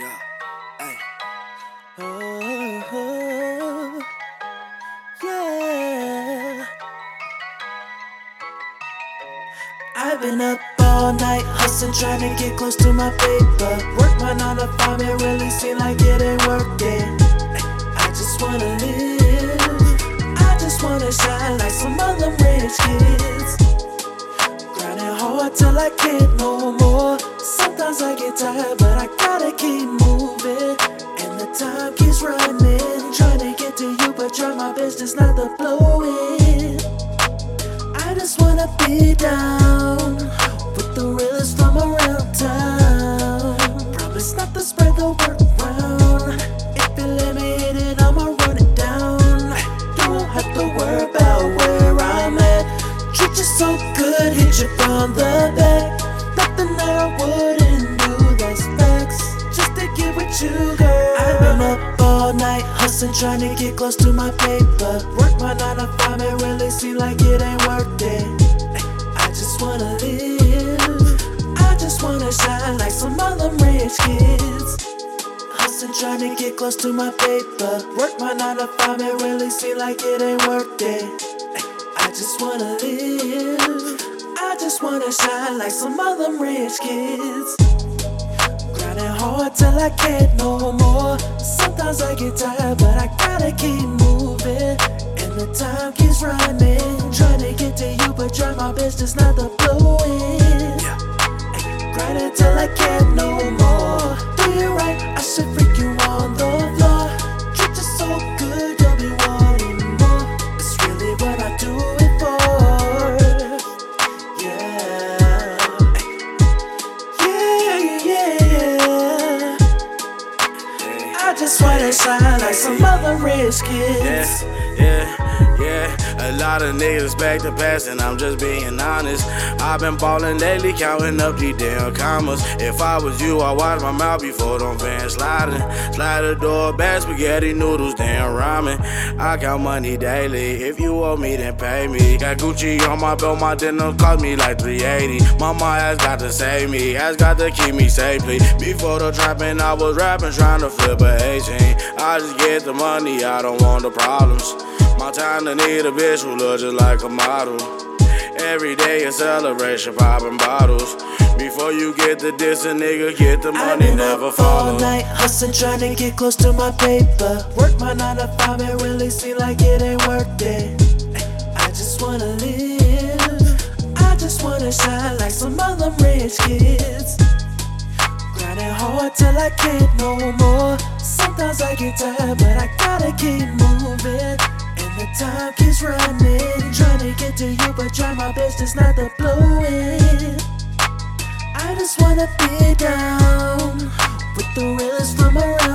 Yeah. Hey. Oh, yeah. I've been up all night hustling, trying to get close to my paper. Work my nine to five, it really seem like it ain't working. I just wanna live, I just wanna shine like some other rich kids. Grinding hard till I can't no more. Sometimes I get tired, but I gotta keep moving. And the time keeps running, trying to get to you, but try my best not to blow it. I just wanna be down with the realest from around town. Promise not to spread the word around. If you let me hit it, I'ma run it down. Don't have to worry about where I'm at. Treat you so good, hit you from the back. Nothing that I wouldn't hustling, trying to get close to my paper. Work my nine to five, it really seem like it ain't worth it. I just wanna live, I just wanna shine like some other rich kids. Hustling, trying to get close to my paper. Work my nine to five, it really seem like it ain't worth it. I just wanna live. I just wanna shine like some other rich kids. Hard till I can't no more. Sometimes I get tired, but I gotta keep moving. And the time keeps running. Trying to get to you, but try my best just not to blow I just wanna shine like some other rich kids. Yeah, yeah, yeah. A lot of niggas back to pass, and I'm just being honest. I've been ballin' lately, counting up these damn commas. If I was you, I'd watch my mouth before them fans sliding. Slide the door, bad spaghetti noodles, damn ramen. I count money daily. If you owe me, then pay me. Got Gucci on my belt, my dinner cost me like 380. Mama has got to save me, has got to keep me safely. Before the trapping, I was rapping, trying to flip a 18. I just get the money, I don't want the problems. My time to need a bitch who look just like a model. Every day a celebration, popping bottles. Before you get the diss, a nigga get the money, never up all follow. night hustling, trying to get close to my paper. Work my nine to five, it really seem like it ain't worth it. I just wanna live, I just wanna shine like some other rich kids. Grinding hard till I can't no more. Sometimes I get tired, but I gotta keep moving. The time keeps running, trying to get to you, but try my best, it's not the blowing. I just wanna be down with the realest from around.